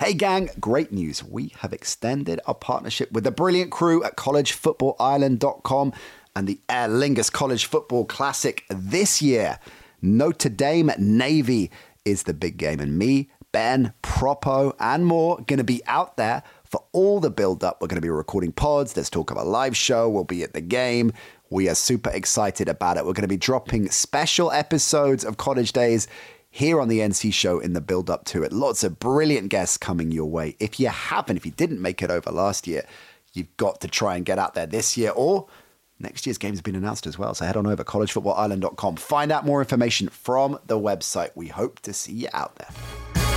Hey gang, great news. We have extended our partnership with the brilliant crew at collegefootballireland.com and the Aer Lingus College Football Classic this year. Notre Dame Navy is the big game, and me, Ben, Propo, and more going to be out there for all the build up. We're going to be recording pods. There's talk of a live show. We'll be at the game. We are super excited about it. We're going to be dropping special episodes of College Days here on the NC show in the build up to it. Lots of brilliant guests coming your way. If you haven't, if you didn't make it over last year, you've got to try and get out there this year or next year's game has been announced as well. So head on over collegefootballireland.com. Find out more information from the website. We hope to see you out there.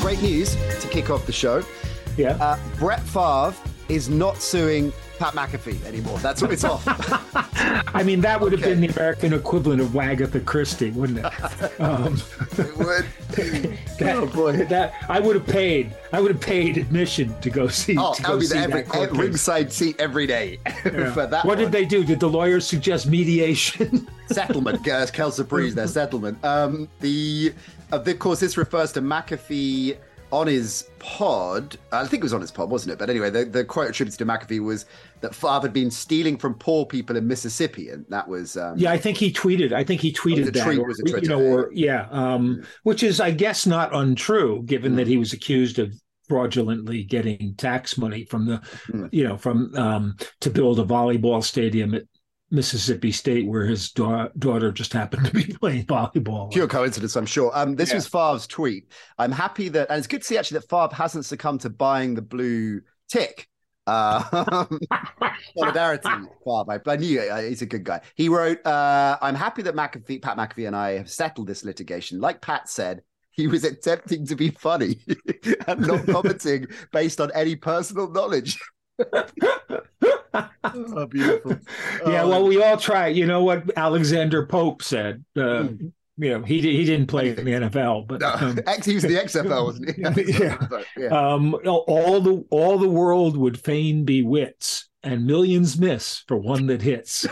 Great news to kick off the show. Yeah. Uh, Brett Favre is not suing Pat McAfee anymore. That's what it's off. I mean, that would have been the American equivalent of Wagatha Christie, wouldn't it? Um, it would. that, oh boy. that I would have paid. I would have paid admission to go see. Oh, go would be see the every, that every ringside seat every day Yeah. for that. what one. did they do? Did the lawyers suggest mediation? settlement? Kelsey Breeze, their settlement. Um, the of course this refers to McAfee on his pod. I think it was on his pod, wasn't it? But anyway, the, the quote attributed to McAfee was that Favre had been stealing from poor people in Mississippi, and that was um, yeah, I think he tweeted. I think he tweeted that, tweet, or, was a Twitter, you know, or yeah, um, which is, I guess, not untrue, given Mm. that he was accused of fraudulently getting tax money from the, Mm. you know, from um, to build a volleyball stadium at Mississippi State, where his da- daughter just happened to be playing volleyball. Pure coincidence, I'm sure. Um, this Yeah. was Favre's tweet. I'm happy that, and it's good to see actually that Favre hasn't succumbed to buying the blue tick. Uh, solidarity, Favre. I, I knew uh, he's a good guy. He wrote, uh, "I'm happy that McAfee, Pat McAfee, and I have settled this litigation. Like Pat said." He was attempting to be funny and not commenting based on any personal knowledge. oh, beautiful. yeah, Oh, well, we all try. You know what Alexander Pope said. Uh, You know, he he didn't play in the NFL, but no, um, he was the XFL, wasn't he? Yeah. yeah. um, all the all the world would fain be wits, and millions miss for one that hits.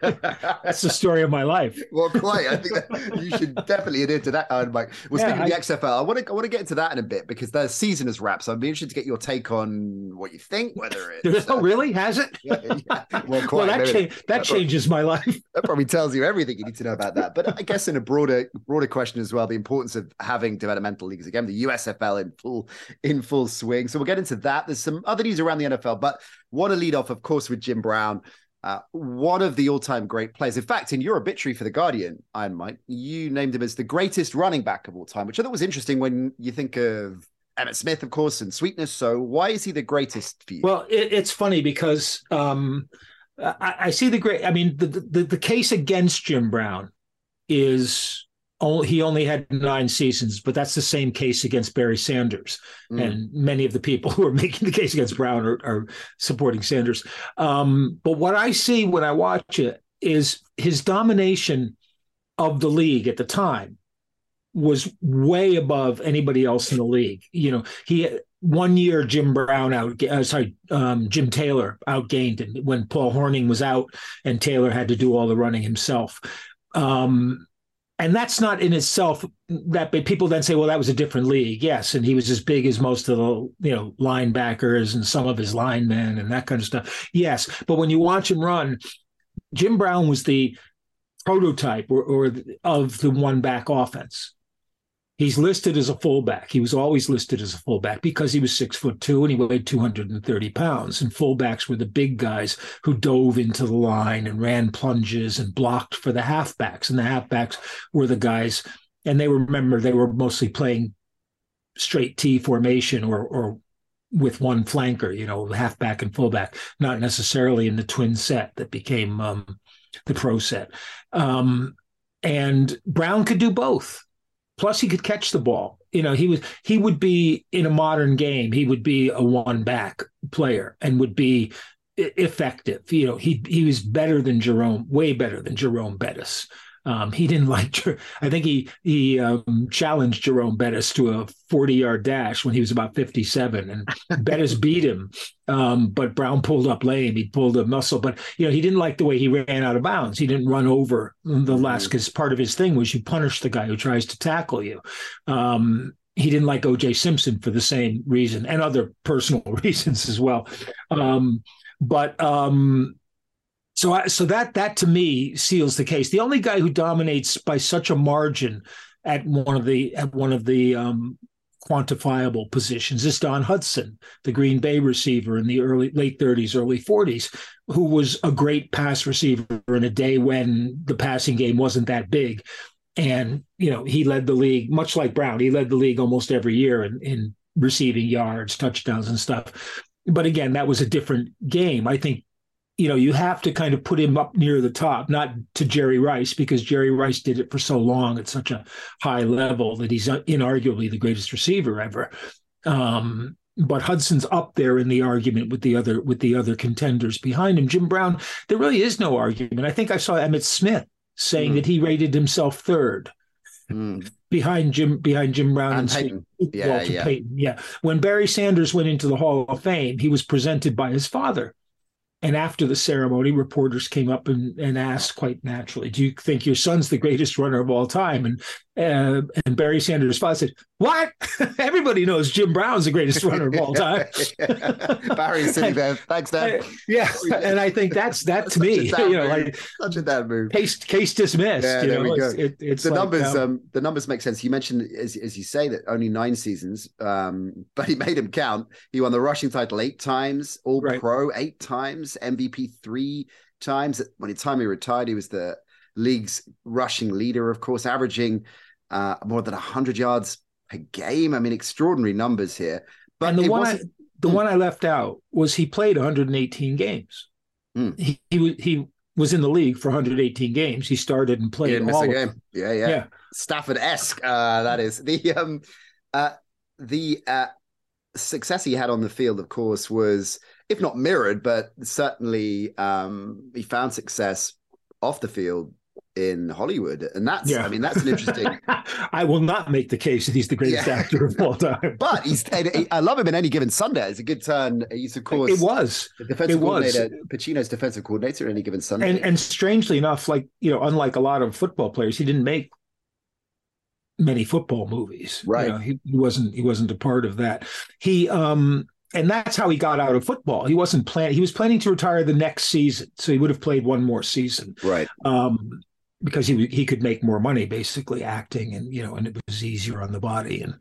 That's the story of my life. Well, quite. I think that you should definitely adhere to that, Iron Mike. Well, Yeah, speaking I- of the XFL, I want to I want to get into that in a bit because the season is wrapped. So I'd be interested to get your take on what you think, whether it's oh, uh, really? Has it? yeah, yeah. Well, quite. well, that, cha- that changes my life. that probably tells you everything you need to know about that. But I guess in a broader broader question as well, the importance of having developmental leagues again, the USFL in full in full swing. So we'll get into that. There's some other news around the NFL, but want to lead off, of course, with Jim Brown. Uh, one of the all-time great players. In fact, in your obituary for the Guardian, Iron Mike, you named him as the greatest running back of all time, which I thought was interesting when you think of Emmitt Smith, of course, and Sweetness. So why is he the greatest for you? Well, it, it's funny because um, I, I see the great. I mean, the, the the case against Jim Brown is only he only had nine seasons, but that's the same case against Barry Sanders, Mm. and many of the people who are making the case against Brown are, are supporting Sanders. Um, but what I see when I watch it is his domination of the league at the time was way above anybody else in the league. You know, he one year Jim Brown out, uh, sorry, um, Jim Taylor outgained him when Paul Hornung was out and Taylor had to do all the running himself. Um, and that's not in itself that big. People then say, well, that was a different league. Yes. And he was as big as most of the, you know, linebackers and some of his linemen and that kind of stuff. Yes. But when you watch him run, Jim Brown was the prototype or, or of the one back offense. He's listed as a fullback. He was always listed as a fullback because he was six foot two and he weighed 230 pounds. And fullbacks were the big guys who dove into the line and ran plunges and blocked for the halfbacks. And the halfbacks were the guys, and they remember, they were mostly playing straight T formation or, or with one flanker, you know, halfback and fullback, not necessarily in the twin set that became um, the pro set. Um, and Brown could do both. Plus, he could catch the ball. You know, he was he would be in a modern game. He would be a one back player and would be effective. You know, he he was better than Jerome, way better than Jerome Bettis. Um, he didn't like. I think he he um, challenged Jerome Bettis to a 40 yard dash when he was about 57, and Bettis beat him. Um, but Brown pulled up lame. He pulled a muscle, but you know he didn't like the way he ran out of bounds. He didn't run over the last because mm-hmm. part of his thing was you punish the guy who tries to tackle you. Um, he didn't like OJ Simpson for the same reason and other personal reasons as well. Um, but um, so, I, so that that to me seals the case. The only guy who dominates by such a margin at one of the at one of the um, quantifiable positions is Don Hutson, the Green Bay receiver in the early late 30s, early 40s, who was a great pass receiver in a day when the passing game wasn't that big. And you know, he led the league, much like Brown, he led the league almost every year in, in receiving yards, touchdowns, and stuff. But again, that was a different game. I think you know, you have to kind of put him up near the top, not to Jerry Rice, because Jerry Rice did it for so long at such a high level that he's inarguably the greatest receiver ever. Um, but Hutson's up there in the argument with the other with the other contenders behind him. Jim Brown, there really is no argument. I think I saw Emmitt Smith saying mm. that he rated himself third. Mm. Behind Jim, behind Jim Brown and, and yeah, Walter yeah. Payton. Yeah. When Barry Sanders went into the Hall of Fame, he was presented by his father, and after the ceremony, reporters came up and, and asked quite naturally, "Do you think your son's the greatest runner of all time?" And uh, and Barry Sanders' father said, "What? Everybody knows Jim Brown's the greatest runner of all time." Barry's sitting there. Thanks, Dad. Yeah, and I think that's that to me. You know, like such a dad move. Case case dismissed. Yeah, there know, we go. It, it's the like, numbers. Um, um, the numbers make sense. You mentioned, as, as you say, that only nine seasons, um, but he made him count. He won the rushing title eight times, All right. Pro eight times, MVP three times. When the time he retired, he was the league's rushing leader, of course, averaging uh, more than 100 yards per game. I mean, extraordinary numbers here. But and the one, I, the mm. one I left out was he played 118 games. Mm. He, he, he was in the league for 118 games. He started and played all a game. Yeah, yeah, yeah. Stafford esque. Uh, that is the um, uh, the uh, success he had on the field. Of course, was if not mirrored, but certainly um, he found success off the field in Hollywood, and that's yeah. I mean that's an interesting. I will not make the case that he's the greatest yeah. actor of all time, but he's. I love him in any given Sunday. It's a good turn. He's of course it was the defensive it coordinator, was. Pacino's defensive coordinator in any given Sunday, and, and strangely enough, like you know, unlike a lot of football players, he didn't make many football movies. Right, you know, he, he wasn't he wasn't a part of that. He um and that's how he got out of football. He wasn't planning. He was planning to retire the next season, so he would have played one more season. Right. Um, because he he could make more money basically acting and you know and it was easier on the body and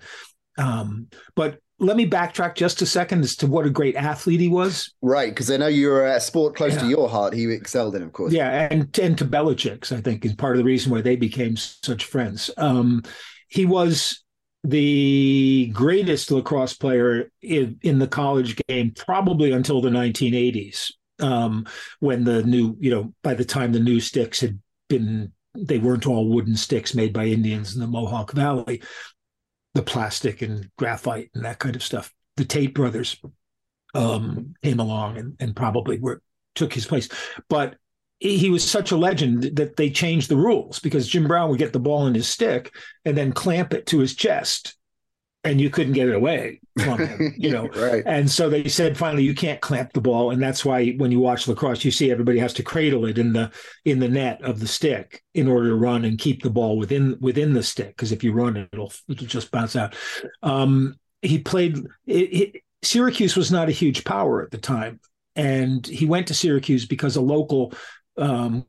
um but let me backtrack just a second as to what a great athlete he was. Right, because I know you're a sport close yeah. to your heart. He excelled in, of course. Yeah, and and to Belichick's, I think, is part of the reason why they became such friends. Um, he was the greatest lacrosse player in, in the college game, probably until the 1980s, um, when the new, you know, by the time the new sticks had been they weren't all wooden sticks made by Indians in the Mohawk Valley, the plastic and graphite and that kind of stuff. The Gait brothers um, came along and, and probably were took his place. But he was such a legend that they changed the rules because Jim Brown would get the ball in his stick and then clamp it to his chest and you couldn't get it away from him, you know. right. And so they said finally you can't clamp the ball, and that's why when you watch lacrosse, you see everybody has to cradle it in the in the net of the stick in order to run and keep the ball within within the stick. Because if you run it, it'll it'll just bounce out. Um, he played. It, it, Syracuse was not a huge power at the time, and he went to Syracuse because a local um,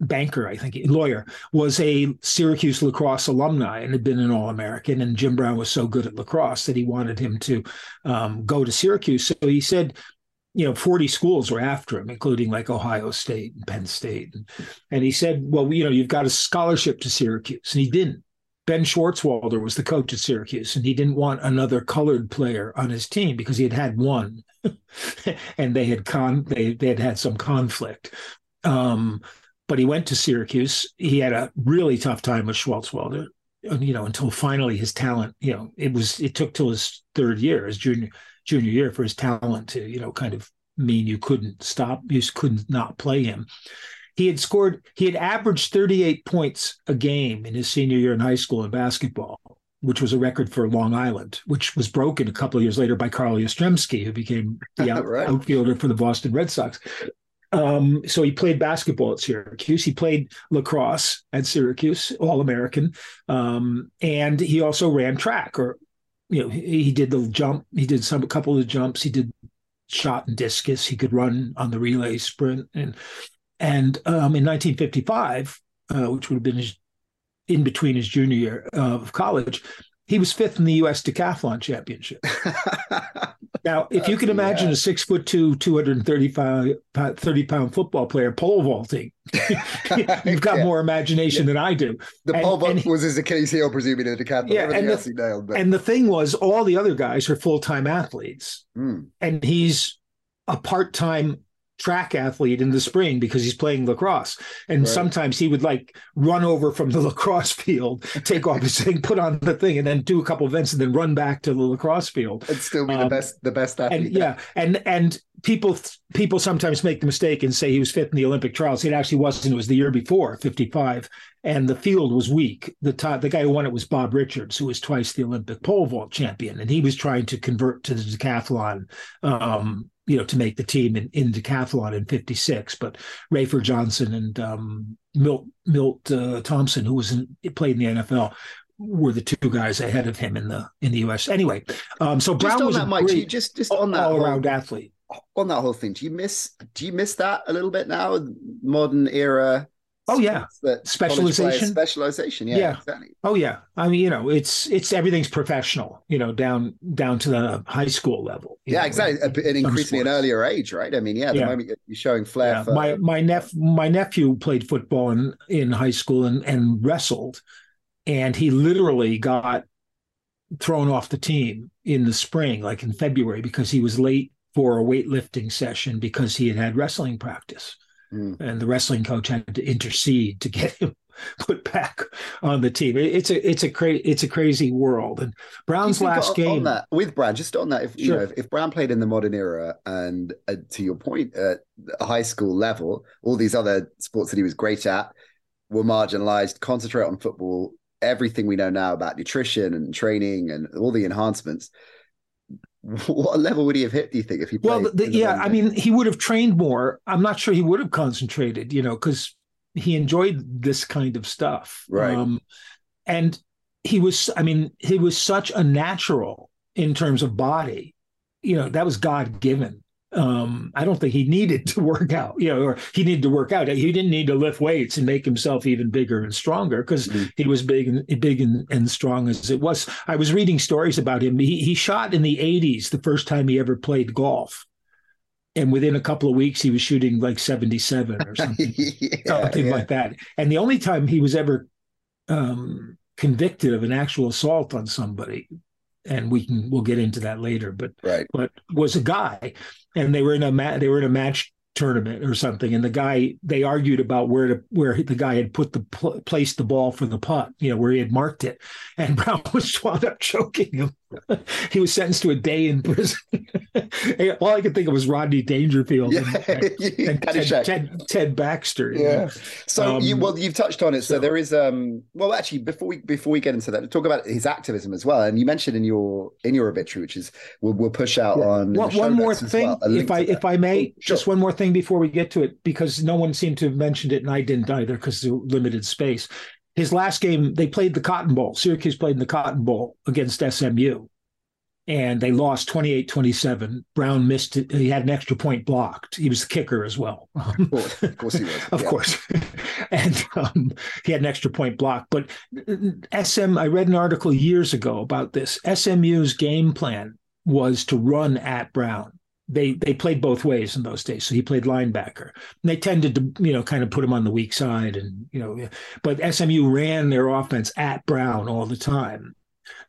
banker, I think, lawyer, was a Syracuse lacrosse alumni and had been an All American. And Jim Brown was so good at lacrosse that he wanted him to um, go to Syracuse. So he said, you know, 40 schools were after him, including like Ohio State and Penn State. And, and he said, well, you know, you've got a scholarship to Syracuse. And he didn't. Ben Schwartzwalder was the coach at Syracuse, and he didn't want another colored player on his team because he had had one, and they had con they they had had some conflict. Um, but he went to Syracuse. He had a really tough time with Schwartzwalder, you know, until finally his talent, you know, it was it took till his third year, his junior junior year, for his talent to, you know, kind of mean you couldn't stop, you couldn't not play him. He had scored, he had averaged 38 points a game in his senior year in high school in basketball, which was a record for Long Island, which was broken a couple of years later by Carl Yastrzemski, who became the out, right. outfielder for the Boston Red Sox. Um, so he played basketball at Syracuse. He played lacrosse at Syracuse, All American, um, and he also ran track. Or, you know, he, he, did the jump. He did some a couple of jumps. He did shot and discus. He could run on the relay sprint. And and um, in 1955, uh, which would have been his, in between his junior year of college, he was fifth in the U.S. decathlon championship. now, if you can imagine yeah. a six foot two, 235 30 pound football player pole vaulting, you've got yeah. more imagination yeah. than I do. The pole vault was his Achilles heel, presumably in the decathlon. Yeah, and the, nailed, but... and the thing was, all the other guys are full time athletes, mm. and he's a part time track athlete in the spring because he's playing lacrosse. And right. sometimes he would like run over from the lacrosse field, take off his thing, put on the thing, and then do a couple events and then run back to the lacrosse field. And still be um, the best, the best athlete. And, yeah. And and people people sometimes make the mistake and say he was fifth in the Olympic trials. It actually wasn't. It was the year before, 55. And the field was weak. The top, the guy who won it was Bob Richards, who was twice the Olympic pole vault champion, and he was trying to convert to the decathlon um, you know, to make the team in, in decathlon in 56. But Rafer Johnson and um, Milt, Milt uh, Thompson, who was in, played in the NFL, were the two guys ahead of him in the in the U.S. Anyway, um, so Brown just was that, Mike, great, just just on that all around athlete. On that whole thing, do you miss do you miss that a little bit now? Modern era Oh yeah, specialization. Specialization. Yeah, yeah. Exactly. Oh yeah. I mean, you know, it's it's everything's professional. You know, down down to the high school level. Yeah, know, exactly. And increasingly an earlier age, right? I mean, yeah. At yeah. the moment you're showing flair. Yeah. For... My my nephew my nephew played football in in high school and and wrestled, and he literally got thrown off the team in the spring, like in February, because he was late for a weightlifting session because he had had wrestling practice. Mm. And the wrestling coach had to intercede to get him put back on the team. It's a it's a cra- it's a crazy world. And Brown's last on, game on that, with Brown, just on that, if sure. you know, if, if, Brown played in the modern era, and uh, to your point, at a high school level, all these other sports that he was great at were marginalized. Concentrate on football. Everything we know now about nutrition and training and all the enhancements what level would he have hit? Do you think if he? Well, the, yeah, I mean, he would have trained more. I'm not sure he would have concentrated, you know, because he enjoyed this kind of stuff, right? Um, and he was, I mean, he was such a natural in terms of body, you know, that was God given um, I don't think he needed to work out, you know, or he needed to work out. He didn't need to lift weights and make himself even bigger and stronger because mm-hmm. he was big and big and, and, strong as it was. I was reading stories about him. He, he shot in the 80s the first time he ever played golf. And within a couple of weeks, he was shooting like 77 or something, yeah, something yeah. like that. And the only time he was ever um, convicted of an actual assault on somebody and we can we'll get into that later but right. but was a guy and they were in a ma- they were in a match tournament or something and the guy they argued about where to where the guy had put the pl- placed the ball for the putt you know where he had marked it and brown was wound up choking him he was sentenced to a day in prison All I could think of was Rodney Dangerfield Yeah, and, and Ted, Ted, Ted Baxter. you Yeah. know. So you Um, well you've touched on it. So, so- there is um well actually before we before we get into that, talk about his activism as well. And you mentioned in your in your obituary, which is we'll, we'll push out on the One, more thing, well, if I if. I may, Oh, sure. just one more thing before we get to it, because no one seemed to have mentioned it, and I didn't either because of limited space. His last game, they played the Cotton Bowl. Syracuse played in the Cotton Bowl against SMU, and they lost 28-27. Brown missed it. He had an extra point blocked. He was the kicker as well. Of course, of course he was. of Yeah. course. and um, he had an extra point blocked. But SM, I read an article years ago about this. SMU's game plan was to run at Brown. They they played both ways in those days. So he played linebacker. And they tended to, you know, kind of put him on the weak side and, you know, but SMU ran their offense at Brown all the time.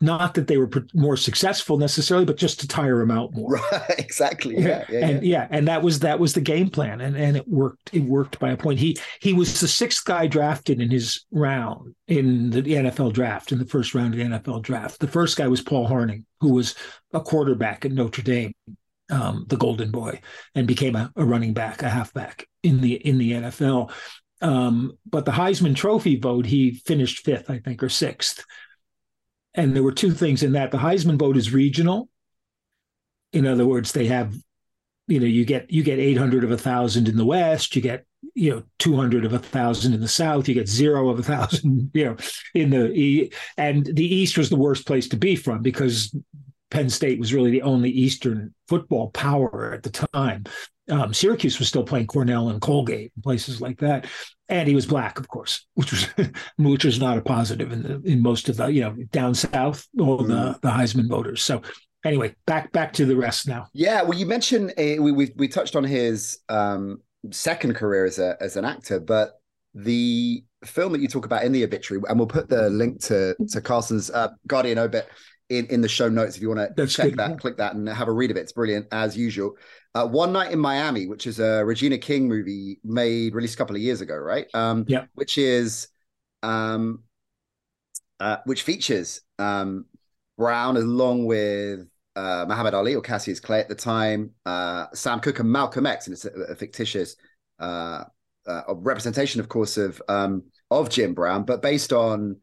Not that they were more successful necessarily, but just to tire him out more Right, exactly. Yeah, yeah, and yeah. yeah, and that was that was the game plan, and and it worked. It worked by a point. He he was the sixth guy drafted in his round in the NFL draft in the first round of the NFL draft. The first guy was Paul Hornung, who was a quarterback at Notre Dame, um, the Golden Boy, and became a, a running back, a halfback in the in the NFL. Um, but the Heisman Trophy vote, he finished fifth, I think, or sixth. And there were two things in that. The Heisman vote is regional. In other words, they have, you know, you get you get 800 of a thousand in the West, you get you know 200 of a thousand in the South, you get zero of a thousand, you know, in the and the East was the worst place to be from because Penn State was really the only Eastern football power at the time. Um, Syracuse was still playing Cornell and Colgate and places like that, and he was black, of course, which was which was not a positive in the in most of the you know down south all the the Heisman voters. So anyway, back back to the rest now. Yeah, well, you mentioned uh, we, we we touched on his um, second career as a as an actor, but the film that you talk about in the obituary, and we'll put the link to to Carlson's uh, Guardian obit in in the show notes if you want to That's check good, that, yeah. click that, and have a read of it. It's brilliant as usual. Uh, One Night in Miami, which is a Regina King movie made released a couple of years ago, right? Um, Yeah. Which is um, uh, which features um, Brown along with uh, Muhammad Ali or Cassius Clay at the time, uh, Sam Cooke and Malcolm X, and it's a, a fictitious uh, uh, representation, of course, of um, of Jim Brown, but based on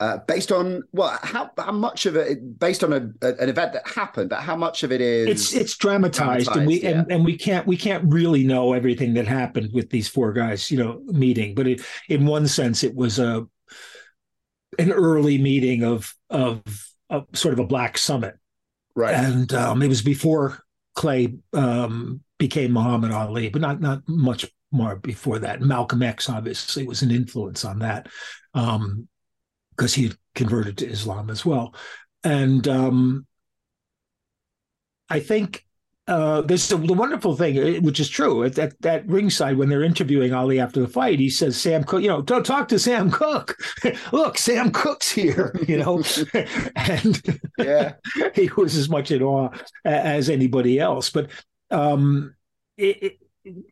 uh, based on well, how how much of it based on a, a- an event that happened, but how much of it is It's it's dramatized, and we dramatized, and, and we can't we can't really know everything that happened with these four guys, you know, meeting. But it, in one sense, it was a an early meeting of of, of sort of a black summit. right? and um, it was before Clay um, became Muhammad Ali, but not not much more before that. Malcolm X obviously was an influence on that because he had converted to Islam as well, and um, I think. Uh, there's the wonderful thing, uh, which is true, at that, that ringside when they're interviewing Ali after the fight, he says, "Sam Cooke, you know, don't talk to Sam Cooke. Look, Sam Cooke's here, you know," and yeah, he was as much in awe as anybody else. But um, it, it,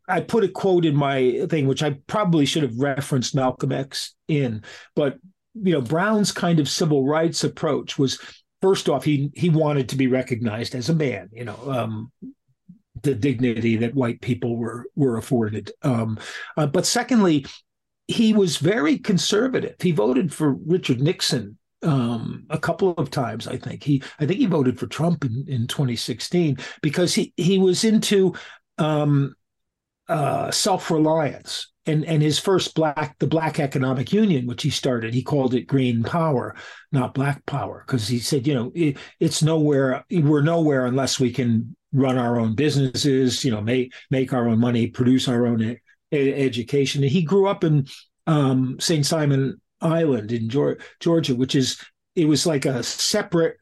I put a quote in my thing, which I probably should have referenced Malcolm X in. But you know, Brown's kind of civil rights approach was first off, he he wanted to be recognized as a man. You know. Um, the dignity that white people were were afforded, um, uh, but secondly, he was very conservative. He voted for Richard Nixon um, a couple of times. I think he I think he voted for Trump in, in 2016 because he he was into um, uh, self reliance. And, and his first black the black economic union which he started he called it green power not black power because he said you know it, it's nowhere we're nowhere unless we can run our own businesses you know make make our own money produce our own e- education. And he grew up in um, st simon island in georgia which is it was like a separate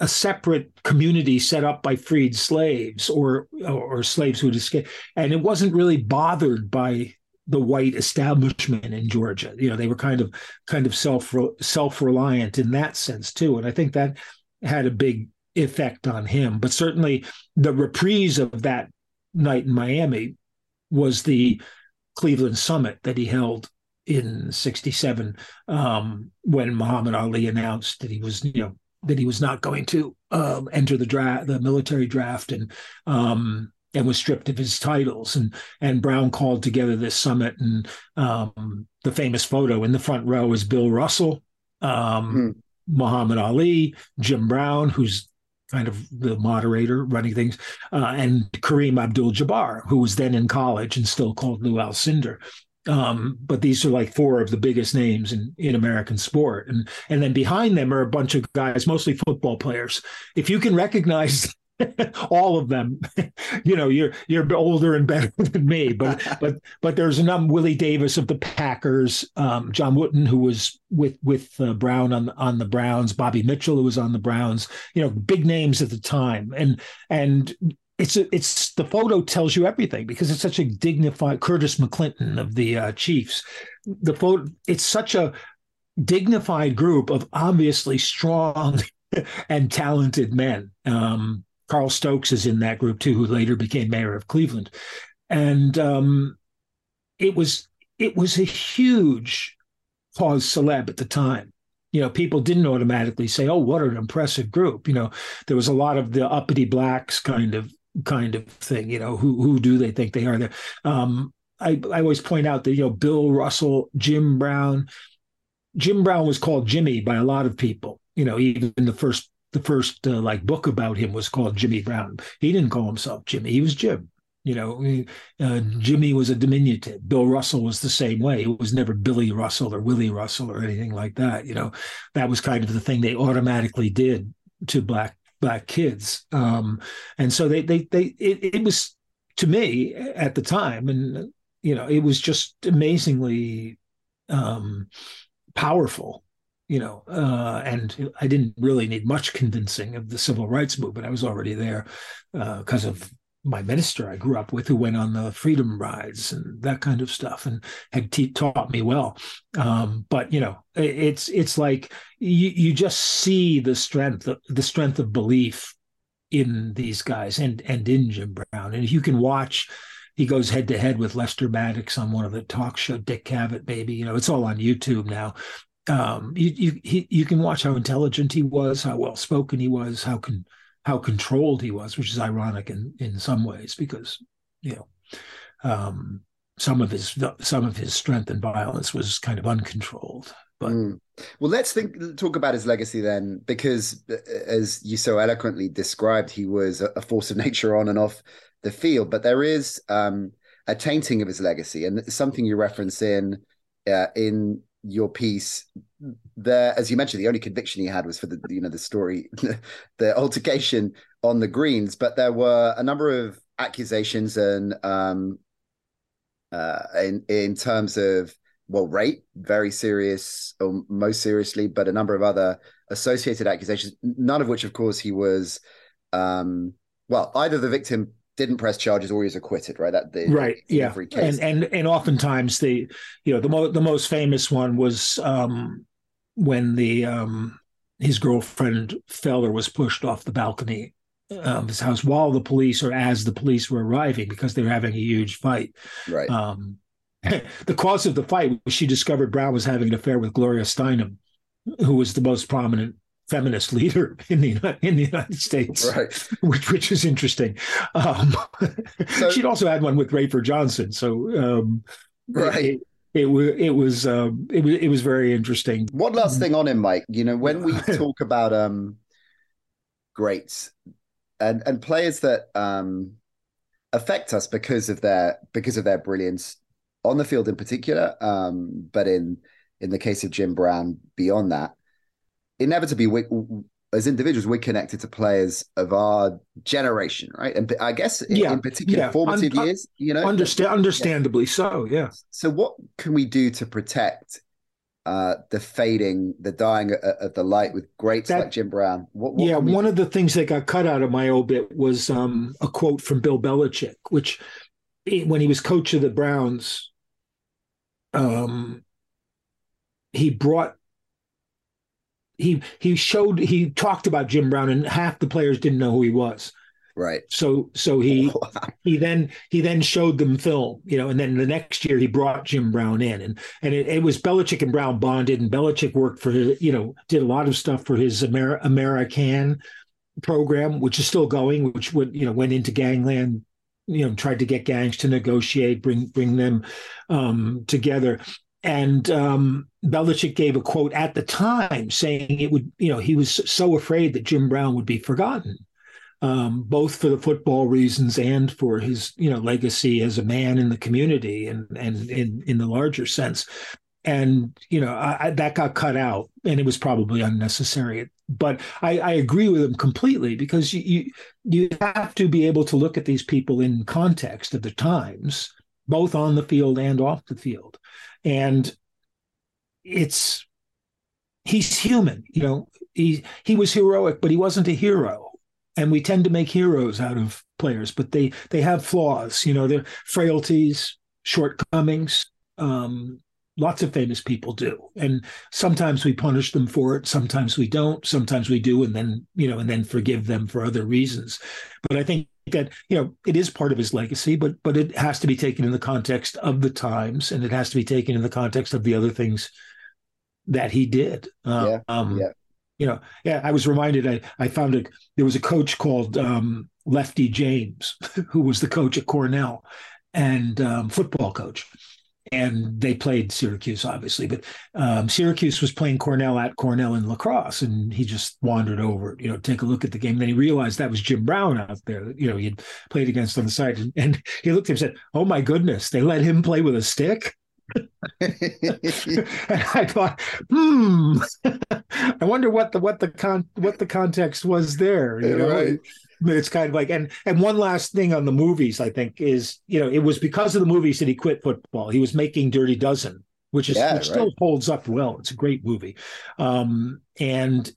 a separate community set up by freed slaves or or slaves who escaped. And it wasn't really bothered by the white establishment in Georgia. You know they were kind of kind of self self reliant in that sense too. And i think that had a big effect on him. But certainly the reprise of that night in Miami was the Cleveland summit that he held in 67 um, when Muhammad Ali announced that he was, you know, that he was not going to um, enter the draft, the military draft, and um, and was stripped of his titles. And and Brown called together this summit, and um, the famous photo in the front row is Bill Russell, um, hmm. Muhammad Ali, Jim Brown, who's kind of the moderator running things, uh, and Kareem Abdul-Jabbar, who was then in college and still called Lou Alcindor. Um, but these are like four of the biggest names in, in American sport. And and then behind them are a bunch of guys, mostly football players. If you can recognize all of them, you know, you're you're older and better than me. But but but there's another Willie Davis of the Packers, um, John Wooten, who was with with uh, Brown on on the Browns, Bobby Mitchell, who was on the Browns, you know, big names at the time. And and it's a, it's the photo tells you everything because it's such a dignified Curtis McClinton of the uh, Chiefs. The photo it's such a dignified group of obviously strong and talented men. Um, Carl Stokes is in that group too, who later became mayor of Cleveland, and um, it was it was a huge cause celeb at the time you know, people didn't automatically say, "Oh, what an impressive group." You know, there was a lot of the uppity blacks kind of kind of thing. You know, who who do they think they are? There, um, I I always point out that you know Bill Russell, Jim Brown. Jim Brown was called Jimmy by a lot of people. You know, even the first the first uh, like book about him was called Jimmy Brown. He didn't call himself Jimmy. He was Jim. You know, uh, Jimmy was a diminutive. Bill Russell was the same way. It was never Billy Russell or Willie Russell or anything like that. You know, that was kind of the thing they automatically did to black black kids. Um, and so they they they it, it was to me at the time, and you know, it was just amazingly um, powerful. You know, uh, and I didn't really need much convincing of the civil rights movement. I was already there because uh, of my minister I grew up with who went on the freedom rides and that kind of stuff and had taught me well. Um, but you know, it's it's like you you just see the strength the strength of belief in these guys and and in Jim Brown. And if you can watch, he goes head to head with Lester Maddox on one of the talk show, Dick Cavett, maybe you know, it's all on YouTube now. Um, you you he, you can watch how intelligent he was, how well spoken he was, how can how controlled he was, which is ironic in in some ways because you know um, some of his some of his strength and violence was kind of uncontrolled. But mm. well, let's think talk about his legacy then, because uh, as you so eloquently described, he was a force of nature on and off the field. But there is um, a tainting of his legacy, and something you reference in uh, in your piece there as you mentioned the only conviction he had was for the you know the story the altercation on the greens but there were a number of accusations and um uh in in terms of well rape very serious or most seriously but a number of other associated accusations none of which of course he was um well either the victim didn't press charges or he was acquitted, right? That the, right, yeah, and and and oftentimes the you know the most the most famous one was um, when the um, his girlfriend fell or was pushed off the balcony of his house while the police or as the police were arriving because they were having a huge fight. Right. Um, the cause of the fight was she discovered Brown was having an affair with Gloria Steinem, who was the most prominent feminist leader in the in the United States, right. which which is interesting. Um, so, she'd also had one with Rafer Johnson, so um, right. It, it was it was um, it was it was very interesting. One last thing on him, Mike. You know, when we talk about um, greats and and players that um, affect us because of their because of their brilliance on the field in particular, um, but in in the case of Jim Brown, beyond that inevitably we, as individuals we're connected to players of our generation right and i guess in, yeah, in particular yeah. formative Un- years you know understand understandably yeah. so yeah so what can we do to protect uh, the fading, the dying of the light with greats that, like Jim Brown. What, what yeah, one of the things that got cut out of my obit was um, a quote from Bill Belichick, which when he was coach of the Browns, um, he brought he he showed he talked about Jim Brown and half the players didn't know who he was. Right. So so he he then he then showed them film, you know, and then the next year he brought Jim Brown in, and and it, it was Belichick and Brown bonded, and Belichick worked for his, you know, did a lot of stuff for his Amer- Amer-I-Can program, which is still going, which would you know went into gangland, you know, tried to get gangs to negotiate, bring bring them um, together. And um, Belichick gave a quote at the time saying it would, you know, he was so afraid that Jim Brown would be forgotten um, both for the football reasons and for his you know legacy as a man in the community and and in in the larger sense. And you know I, I, that got cut out, and it was probably unnecessary. But I, I agree with him completely because you, you you have to be able to look at these people in context of the times, both on the field and off the field, and it's he's human. You know, he he was heroic, but he wasn't a hero and we tend to make heroes out of players, but they they have flaws. You know, their frailties, shortcomings. Um, lots of famous people do, and sometimes we punish them for it. Sometimes we don't. Sometimes we do, and then you know, and then forgive them for other reasons. But I think that you know it is part of his legacy, but but it has to be taken in the context of the times, and it has to be taken in the context of the other things that he did. Uh, yeah, um, yeah you know, yeah, I was reminded. I I found a there was a coach called um, Lefty James who was the coach at Cornell and um, football coach, and they played Syracuse obviously, but um, Syracuse was playing Cornell at Cornell in lacrosse, and he just wandered over, you know, take a look at the game. Then he realized that was Jim Brown out there, you know, he had played against on the side, and, and he looked at him and said, "Oh my goodness, they let him play with a stick." I thought, hmm, I wonder what the what the con what the context was there. You know, right. it's kind of like and and one last thing on the movies, I think, is you know it was because of the movies that he quit football. He was making Dirty Dozen, which is yeah, which right. still holds up well. It's a great movie, um, and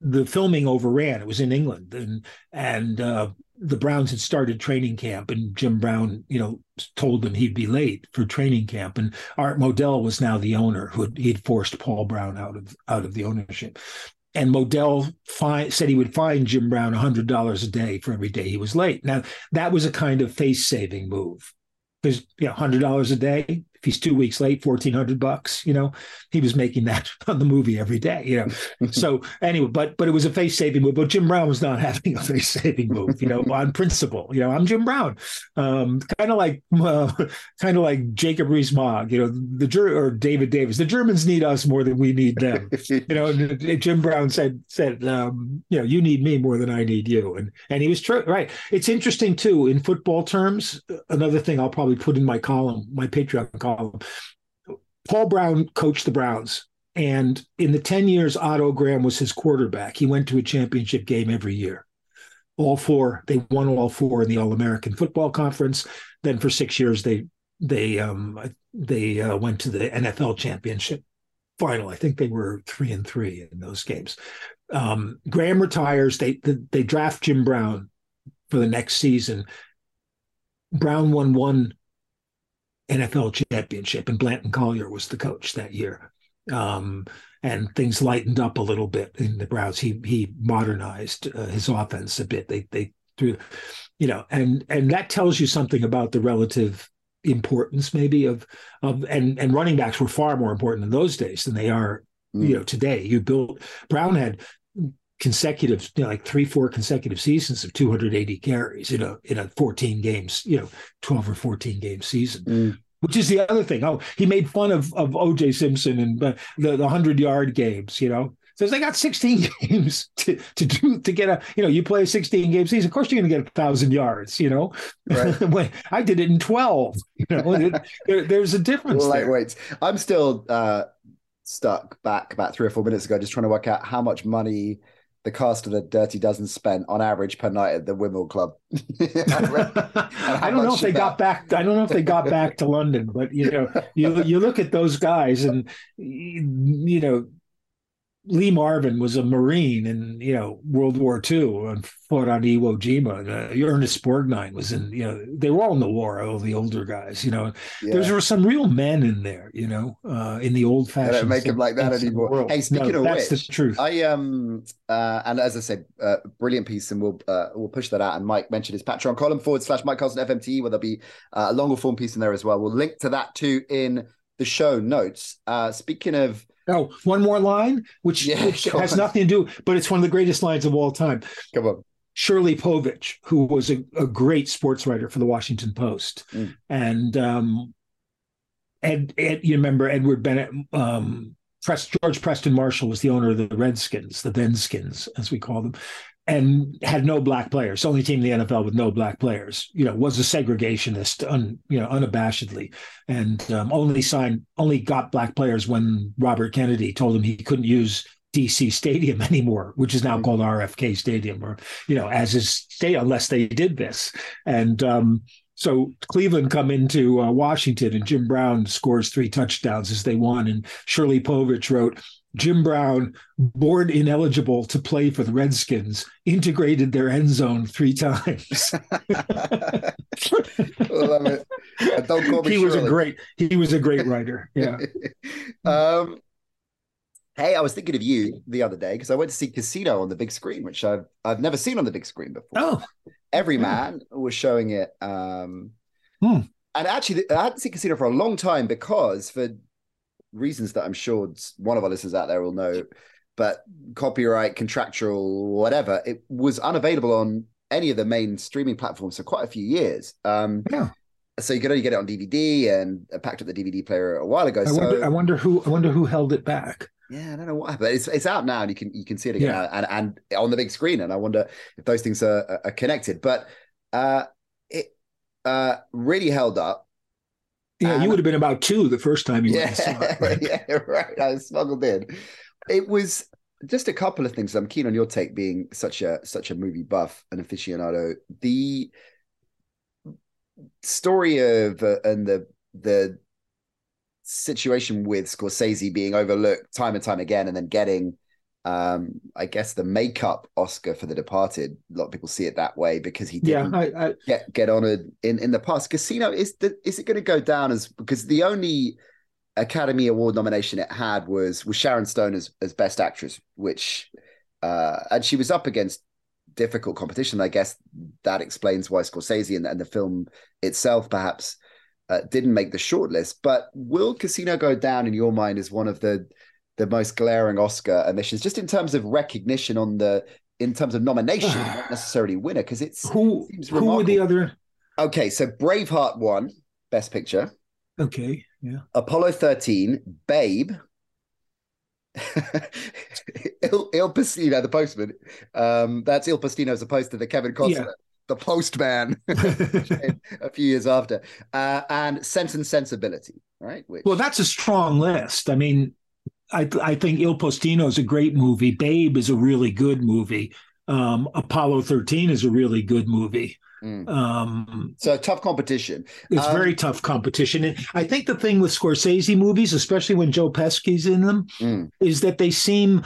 the filming overran. It was in England, and and uh, the Browns had started training camp, and Jim Brown, you know, told them he'd be late for training camp. And Art Modell was now the owner who he'd forced Paul Brown out of out of the ownership. And Modell said he would fine Jim Brown hundred dollars a day for every day he was late. Now that was a kind of face saving move because you know hundred dollars a day if he's two weeks late, fourteen hundred bucks. You know, he was making that on the movie every day. You know, so anyway, but but it was a face saving move. But Jim Brown was not having a face saving move. You know, on principle. You know, I'm Jim Brown, um, kind of like uh, kind of like Jacob Rees-Mogg. You know, the Ger- or David Davis. The Germans need us more than we need them. you know, Jim Brown said said um, you know you need me more than I need you, and and he was true. Right. It's interesting too in football terms. Another thing I'll probably put in my column, my Patreon column Paul Brown coached the Browns. And in the 10 years Otto Graham was his quarterback, he went to a championship game every year. All four, they won all four in the All American Football Conference. Then for six years, they they um they uh, went to the NFL championship final. I think they were three and three in those games. Um, Graham retires. They, they they draft Jim Brown for the next season. Brown won one NFL championship, and Blanton Collier was the coach that year. Um, and things lightened up a little bit in the Browns. He he modernized uh, his offense a bit. They they threw, you know, and and that tells you something about the relative importance maybe of of and and running backs were far more important in those days than they are mm. you know today. You built Brown had consecutive, you know, like three, four consecutive seasons of 280 carries in a in a 14 games, you know, 12 or 14 game season. Mm. Which is the other thing. Oh, he made fun of of OJ Simpson and uh, the the hundred yard games. You know, says they got 16 games to, to do to get a you know you play a 16 game season of course you're going to get a thousand yards you know right. i did it in 12 you know there, there's a difference lightweights i'm still uh stuck back about three or four minutes ago just trying to work out how much money the cast of the Dirty Dozen spent on average per night at the Wimble Club. I don't know if they that... got back. I don't know if they got back to London, but you know, you you look at those guys, and you know, Lee Marvin was a Marine in you know World War II and fought on Iwo Jima. Uh, Ernest Borgnine was in you know they were all in the war. All the older guys, you know. Yeah. There were some real men in there, you know, uh, in the old fashioned. Don't make them like that anymore. Hey, speaking no, of that's which, the truth. I um uh, and as I said, uh, brilliant piece, and we'll uh, we'll push that out. And Mike mentioned his Patreon column forward slash Mike Carlson FMT, where there'll be uh, a longer form piece in there as well. We'll link to that too in the show notes. Uh, speaking of Oh, one more line, which, yeah, which has on. nothing to do, but it's one of the greatest lines of all time. Come on. Shirley Povich, who was a, a great sports writer for the Washington Post, mm. and um, Ed, Ed, you remember Edward Bennett, um, George Preston Marshall was the owner of the Redskins, the then Skins, as we call them, and had no black players. Only team in the NFL with no black players. You know, was a segregationist, un, you know, unabashedly, and um, only signed, only got black players when Robert Kennedy told him he couldn't use DC Stadium anymore, which is now mm-hmm. called RFK Stadium, or you know, as is state unless they did this. And um, so Cleveland come into uh, Washington, and Jim Brown scores three touchdowns as they won. And Shirley Povich wrote, Jim Brown, board ineligible to play for the Redskins, integrated their end zone three times. Love it. Don't call me he was a great he was a great writer. Yeah. um, hey, I was thinking of you the other day because I went to see Casino on the big screen, which I've I've never seen on the big screen before. Oh, Everyman was showing it. Um, hmm. And actually, I hadn't seen Casino for a long time because for reasons that I'm sure one of our listeners out there will know, but copyright, contractual, whatever, it was unavailable on any of the main streaming platforms for quite a few years. Um, yeah. So you could only get it on DVD, and I packed up the DVD player a while ago. I, so, wonder, I wonder who I wonder who held it back. Yeah, I don't know what happened. It's it's out now, and you can you can see it again, yeah. and and on the big screen. And I wonder if those things are, are connected. But uh, it uh, really held up. Yeah, you would have been about two the first time you yeah, went right? yeah, right. I smuggled in. It was just a couple of things. I'm keen on your take, being such a such a movie buff and aficionado. The story of uh, and the the situation with Scorsese being overlooked time and time again, and then getting um i guess the makeup oscar for the departed. A lot of people see it that way because he didn't yeah, I, I... get get honored in in the past. Casino is the is it going to go down as because the only academy award nomination it had was was sharon stone as as best actress which uh and she was up against difficult competition i guess. That explains why scorsese and, and the film itself perhaps uh, didn't make the shortlist. But will casino go down in your mind as one of the the most glaring Oscar omissions, just in terms of recognition on the in terms of nomination, not necessarily winner, because it's who who were the other? Okay, so Braveheart won Best Picture. Okay, yeah. Apollo thirteen, Babe. Il, Il Postino, the postman. Um, that's Il Postino as opposed to the Kevin Costner. Yeah the postman a few years after uh, and sense and sensibility right Which... well that's a strong list i mean I, I think Il Postino is a great movie. Babe is a really good movie. Um, Apollo 13 is a really good movie. Mm. Um, so tough competition. It's um, very tough competition. And I think the thing with Scorsese movies, especially when Joe Pesci's in them, mm. is that they seem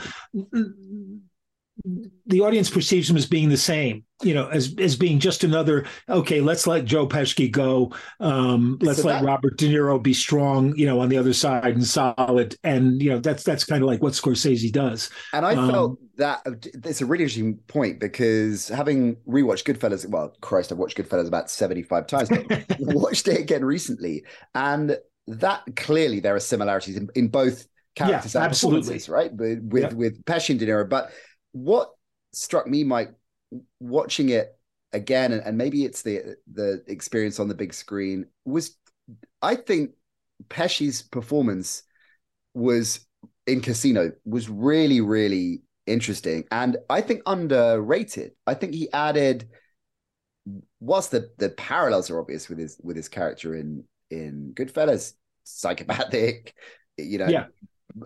the audience perceives them as being the same you know as as being just another okay let's let joe pesci go um, let's let robert de niro be strong you know on the other side and solid. And you know that's that's kind of like what scorsese does. And i um, felt that it's a really interesting point because having rewatched goodfellas well christ i've watched goodfellas about 75 times but watched it again recently. And that clearly there are similarities in, in both characters yeah, and absolutely. right? With with, yeah. with pesci and de niro but what struck me, Mike, watching it again, and, and maybe it's the the experience on the big screen, was I think Pesci's performance was in Casino was really, really interesting, and I think underrated. I think he added, whilst the the parallels are obvious with his with his character in in Goodfellas, psychopathic, you know, yeah.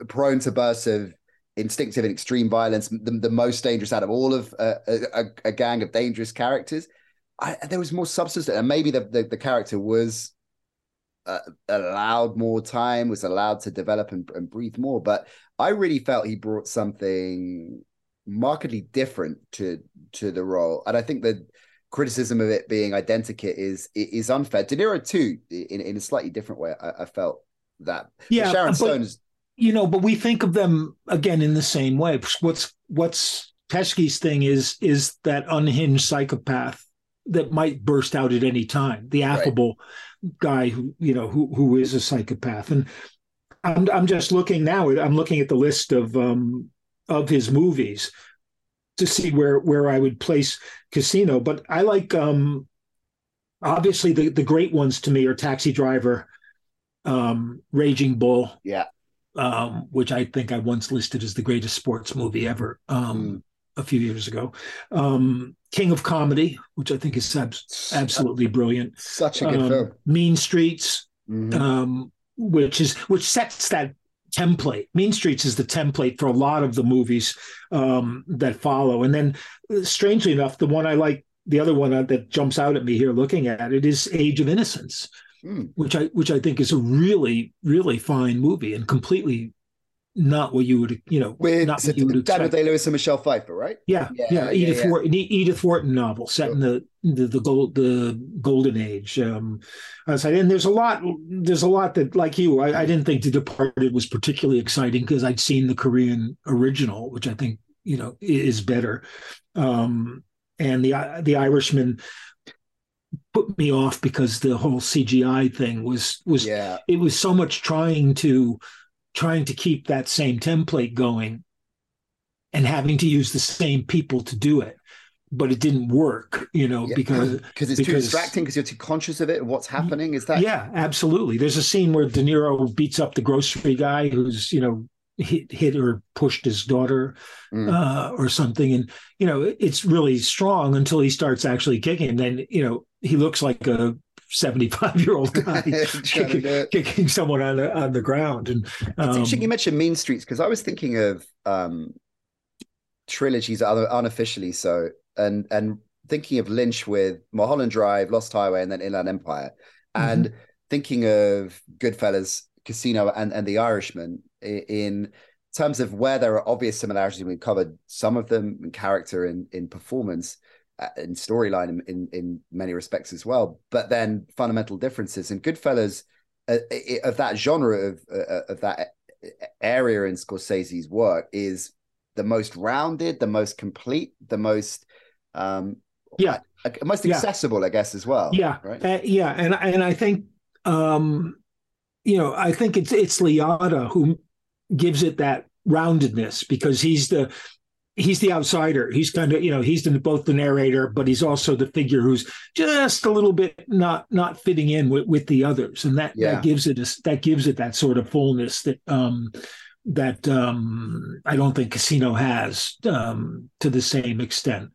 prone to bursts of instinctive and extreme violence, the, the most dangerous out of all of uh, a, a, gang of dangerous characters. I, there was more substance, and maybe the, the, the character was uh, allowed more time, was allowed to develop and, and breathe more. But I really felt he brought something markedly different to to the role, and I think that criticism of it being identikit is is unfair. De Niro too, in, in a slightly different way. I, I felt that. Yeah, but Sharon Stone's. You know, but we think of them again in the same way. What's what's Pesci's thing is is that unhinged psychopath that might burst out at any time. The affable right. guy who you know who who is a psychopath, and I'm I'm just looking now. I'm looking at the list of um of his movies to see where where I would place Casino. But I like um obviously the the great ones to me are Taxi Driver, um, Raging Bull, yeah, um, which I think I once listed as the greatest sports movie ever. Um, mm. A few years ago, um, King of Comedy, which I think is ab- absolutely brilliant. Such a good um, film. Mean Streets, mm-hmm. um, which is which sets that template. Mean Streets is the template for a lot of the movies um, that follow. And then, strangely enough, the one I like, the other one that jumps out at me here looking at it is Age of Innocence, mm. which I which I think is a really really fine movie and completely not what you would, you know, with not what you would Daniel Day Lewis and Michelle Pfeiffer, right? Yeah, yeah, yeah. Edith yeah, Wharton, Edith Wharton novel set sure. in the the the gold the golden age. Um, I said, and there's a lot, there's a lot that, like you, I, I didn't think The Departed was particularly exciting because I'd seen the Korean original, which I think you know is better. Um, and the the Irishman put me off because the whole CGI thing was was yeah. it was so much trying to trying to keep that same template going and having to use the same people to do it but it didn't work you know yeah. because because it's because, too distracting because you're too conscious of it and what's happening is that yeah absolutely there's a scene where de niro beats up the grocery guy who's you know hit, hit or pushed his daughter mm. uh, or something and you know it's really strong until he starts actually kicking then you know he looks like a 75 year old guy kicking, kicking, someone on the, on the ground. And um, it's interesting you mentioned Mean Streets because I was thinking of um, trilogies unofficially so, and and thinking of Lynch with Mulholland Drive, Lost Highway, and then Inland Empire, and mm-hmm. thinking of Goodfellas, Casino, and and The Irishman in terms of where there are obvious similarities. We've covered some of them in character and in, in performance in storyline in, in, in many respects as well, but then fundamental differences. And Goodfellas uh, of that genre of uh, of that area in Scorsese's work is the most rounded, the most complete, the most um yeah uh, most accessible, yeah. I guess, as well. Yeah, right? uh, yeah, and and I think um you know I think it's it's Liotta who gives it that roundedness because he's the he's the outsider. He's kind of, you know, he's the, both the narrator, but he's also the figure who's just a little bit not not fitting in with, with the others, and that yeah. that gives it a, that gives it that sort of fullness that um, that um, I don't think Casino has um, to the same extent.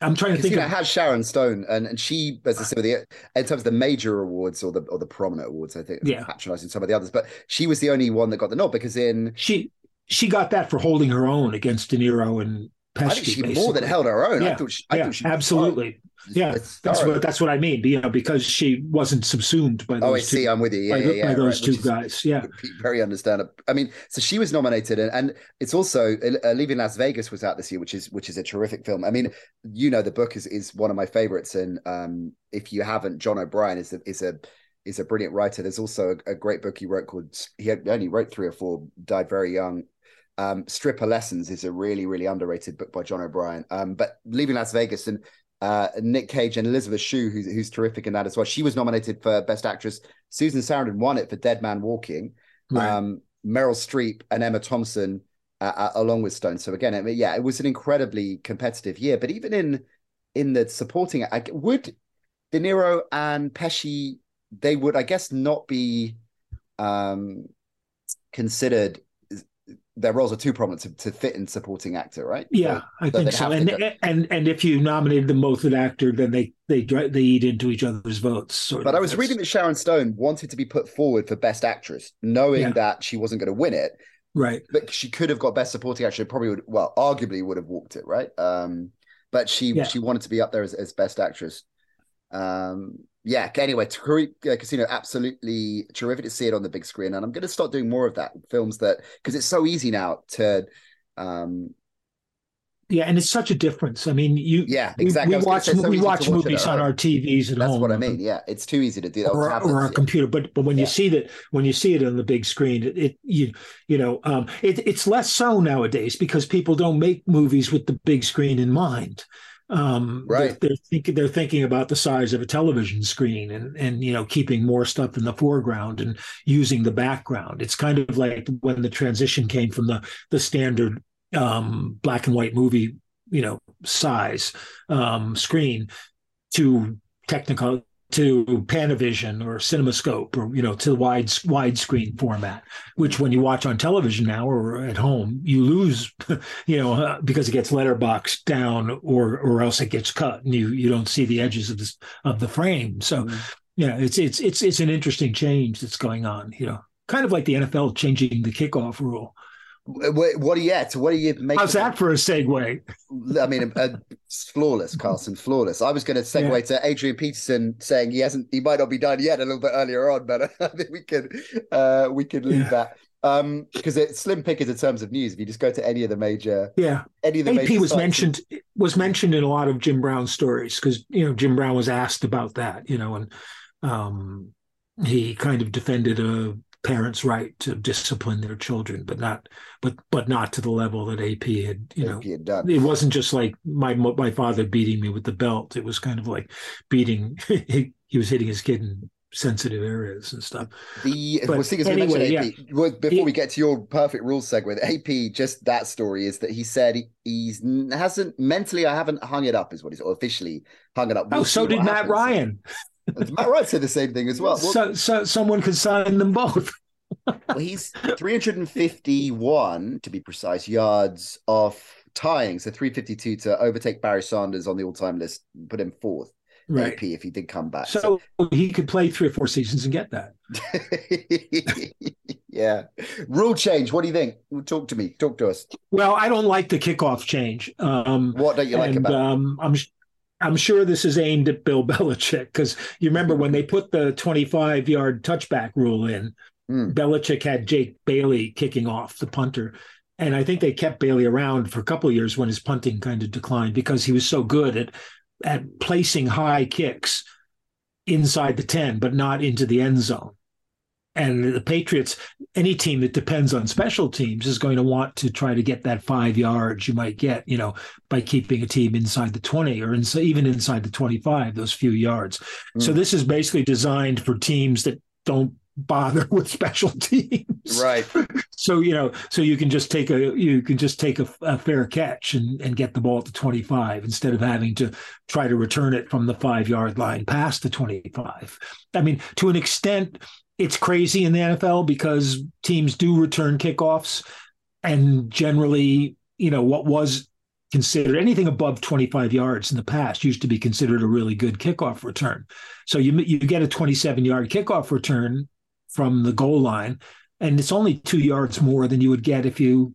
I'm trying to think. Of, it has Sharon Stone, and, and she, as I said, the, in terms of the major awards or the or the prominent awards, I think, yeah, patronizing some of the others, but she was the only one that got the nod because in she she got that for holding her own against De Niro and Pesci. I think she basically. more than held her own. Yeah, I thought she, I yeah, thought she absolutely. Yeah, that's what that's what I mean. You know, because she wasn't subsumed by those. Oh, I two, see. I'm with you. Yeah, by, yeah, yeah, by those right, two guys. Yeah, very understandable. I mean, so she was nominated, and, and it's also uh, Leaving Las Vegas was out this year, which is which is a terrific film. I mean, you know, the book is is one of my favorites, and um, if you haven't, John O'Brien is a is a is a brilliant writer. There's also a, a great book he wrote called he only wrote three or four, died very young, um, Stripper Lessons is a really, really underrated book by John O'Brien. Um, but Leaving Las Vegas and uh, Nick Cage and Elizabeth Shue, who's, who's terrific in that as well. She was nominated for Best Actress. Susan Sarandon won it for Dead Man Walking. Right. Um, Meryl Streep and Emma Thompson uh, uh, along with Stone. So again, I mean, yeah, it was an incredibly competitive year. But even in in the supporting, I, would De Niro and Pesci, they would, I guess, not be um, considered their roles are too prominent to, to fit in supporting actor, right? Yeah, so, I think so. And and and if you nominated them both an actor, then they they they eat into each other's votes. but of. I was That's... reading that Sharon Stone wanted to be put forward for Best Actress, knowing yeah. that she wasn't going to win it. Right. But she could have got Best Supporting Actor. Probably would. Well, arguably would have walked it, right? Um, but she yeah. she wanted to be up there as, as Best Actress. Um, yeah. Anyway, uh, Casino, absolutely terrific to see it on the big screen, and I'm going to start doing more of that films that because it's so easy now to. Um, yeah, and it's such a difference. I mean, you. Yeah, exactly. We, we watch so we watch, watch movies on our TVs at That's home. That's what I mean. Yeah, it's too easy to do that or, or our computer. But but when yeah. you see that when you see it on the big screen, it, it you you know um, it, it's less so nowadays because people don't make movies with the big screen in mind. Um, right. They're, they're, thinking they're thinking about the size of a television screen and and you know keeping more stuff in the foreground and using the background. It's kind of like when the transition came from the the standard um, black and white movie you know size um, screen to technical to Panavision or CinemaScope or you know to the wide widescreen format, which when you watch on television now or at home, you lose, you know, uh, because it gets letterboxed down or or else it gets cut and you you don't see the edges of this of the frame. So mm-hmm. yeah, it's it's it's it's an interesting change that's going on. You know, kind of like the NFL changing the kickoff rule. What, what are you at? What are you making? How's that for a segue? I mean, uh, flawless, Carlson, flawless. I was going to segue yeah. to Adrian Peterson saying he hasn't, he might not be done yet a little bit earlier on, but I think we could, uh, we could leave yeah. that um because it's slim pickings in terms of news if you just go to any of the major yeah any of the ap was mentioned was mentioned in a lot of jim brown stories because you know jim brown was asked about that you know and um he kind of defended a parents' right to discipline their children, but not but but not to the level that AP had. You know, had done. it wasn't just like my my father beating me with the belt. It was kind of like beating. he, he was hitting his kid in sensitive areas and stuff. The but was thing anyway, AP, yeah. before he, we get to your perfect rules segue, AP just that story is that he said he, he's hasn't mentally. I haven't hung it up, is what he's officially hung it up. Oh, we'll oh, so did Matt happens. Ryan. Matt Ryan said the same thing as well. So, so someone could sign them both. well, he's 351 to be precise yards off tying, so 352 to overtake Barry Sanders on the all-time list, put him fourth. Right. AP if he did come back. So, so he could play three or four seasons and get that. yeah. Rule change. What do you think? Talk to me. Talk to us. Well, I don't like the kickoff change. Um, what don't you like about um, I'm I'm sure this is aimed at Bill Belichick because you remember when they put the 25 yard touchback rule in, mm. Belichick had Jake Bailey kicking off the punter. And I think they kept Bailey around for a couple of years when his punting kind of declined because he was so good at at placing high kicks inside the 10, but not into the end zone. And the Patriots, any team that depends on special teams is going to want to try to get that five yards you might get, you know, by keeping a team inside the 20 or inside, even inside the 25, those few yards. Mm. So this is basically designed for teams that don't bother with special teams. Right. So, you know, so you can just take a you can just take a, a, fair catch and, and get the ball at the 25 instead of having to try to return it from the five yard line past the 25. I mean, to an extent, it's crazy in the NFL because teams do return kickoffs, and generally, you know, what was considered anything above 25 yards in the past used to be considered a really good kickoff return. So you you get a 27 yard kickoff return from the goal line, and it's only two yards more than you would get if you,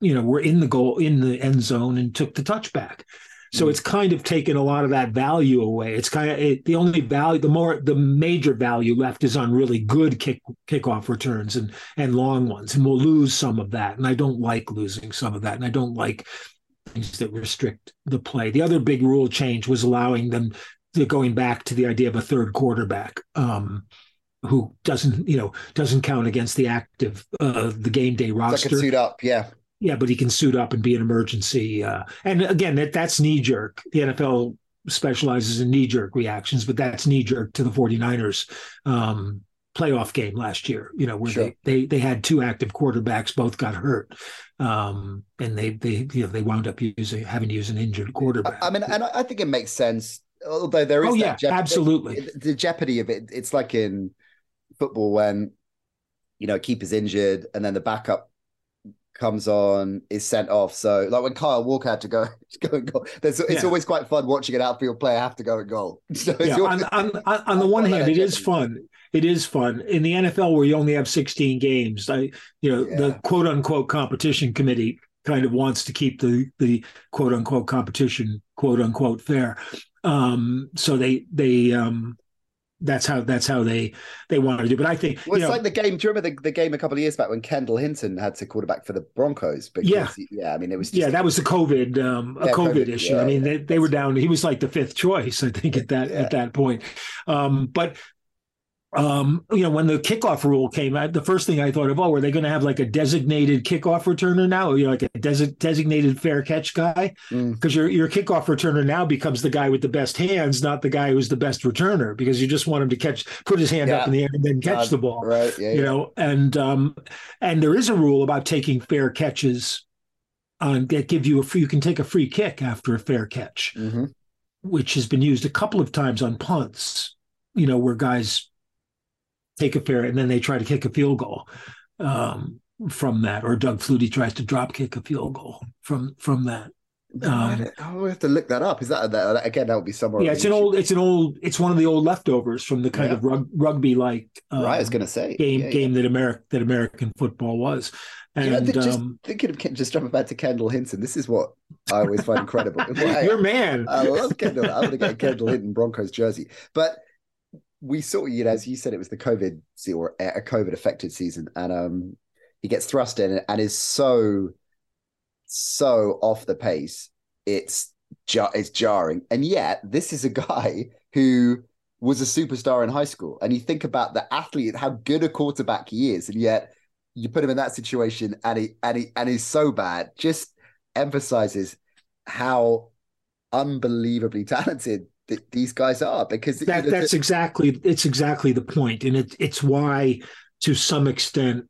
you know, were in the goal in the end zone and took the touchback. So mm. it's kind of taken a lot of that value away. It's kind of it, the only value, the more the major value left is on really good kick kickoff returns and and long ones, and we'll lose some of that. And I don't like losing some of that, and I don't like things that restrict the play. The other big rule change was allowing them to going back to the idea of a third quarterback. Um, who doesn't you know doesn't count against the active uh the game day roster. Like suit up, yeah. Yeah, but he can suit up and be an emergency. Uh, and again, that that's knee jerk. The NFL specializes in knee jerk reactions, but that's knee jerk to the 49ers um, playoff game last year, you know, where sure. they, they they had two active quarterbacks, both got hurt. Um, and they they you know they wound up using having to use an injured quarterback. I mean, and I think it makes sense. Although there is oh, yeah, jeopardy, absolutely the jeopardy of it. It's like in football when you know a keeper's injured and then the backup comes on is sent off. So like when Kyle Walker had to go, go and goal, there's, it's yeah. always quite fun watching an outfield player have to go and goal. So yeah, always, on, on, on, the one hand, it is fun. It is fun in the NFL where you only have 16 games. I, you know, yeah. the quote unquote competition committee kind of wants to keep the the quote unquote competition quote unquote fair. Um, so they they um, that's how that's how they they want to do. But I think well, it's know, like the game. Do you remember the, the game a couple of years back when Kendall Hinton had to quarterback for the Broncos? Because, yeah, yeah. I mean, it was just, yeah, that was the COVID um, a COVID, COVID, issue. Yeah, I mean, they, they were down. He was like the fifth choice, I think, at that yeah. at that point. Um, but um, you know, when the kickoff rule came out, the first thing I thought of, oh, are they going to have like a designated kickoff returner now? Or, you know, like a des- designated fair catch guy? Because mm. your your kickoff returner now becomes the guy with the best hands, not the guy who's the best returner, because you just want him to catch, put his hand yeah. up in the air and then catch uh, the ball. Right. Yeah, you yeah. know, and um, and there is a rule about taking fair catches on that give you a free, you can take a free kick after a fair catch, mm-hmm. which has been used a couple of times on punts. You know, where guys take a fair, and then they try to kick a field goal um, from that, or Doug Flutie tries to drop kick a field goal from from that. Um, I'll have to look that up. Is that, that again? That would be somewhere. Yeah, it's an old. It's an old. It's one of the old leftovers from the kind yeah. of rug, rugby like. Um, right, I was going to say game yeah, game yeah. that American that American football was. And just um, thinking of just jumping back to Kendall Hinton, this is what I always find incredible. Your man. I love Kendall. I'm going to get a Kendall Hinton Broncos jersey, but we saw, you know, as you said, it was the COVID or a COVID affected season, and um, he gets thrust in and is so, so off the pace. It's jar- it's jarring, and yet this is a guy who was a superstar in high school, and you think about the athlete, how good a quarterback he is, and yet you put him in that situation, and he and he and he's so bad. Just emphasizes how unbelievably talented th- these guys are because that, you know, that's exactly it's exactly the point and it, it's why to some extent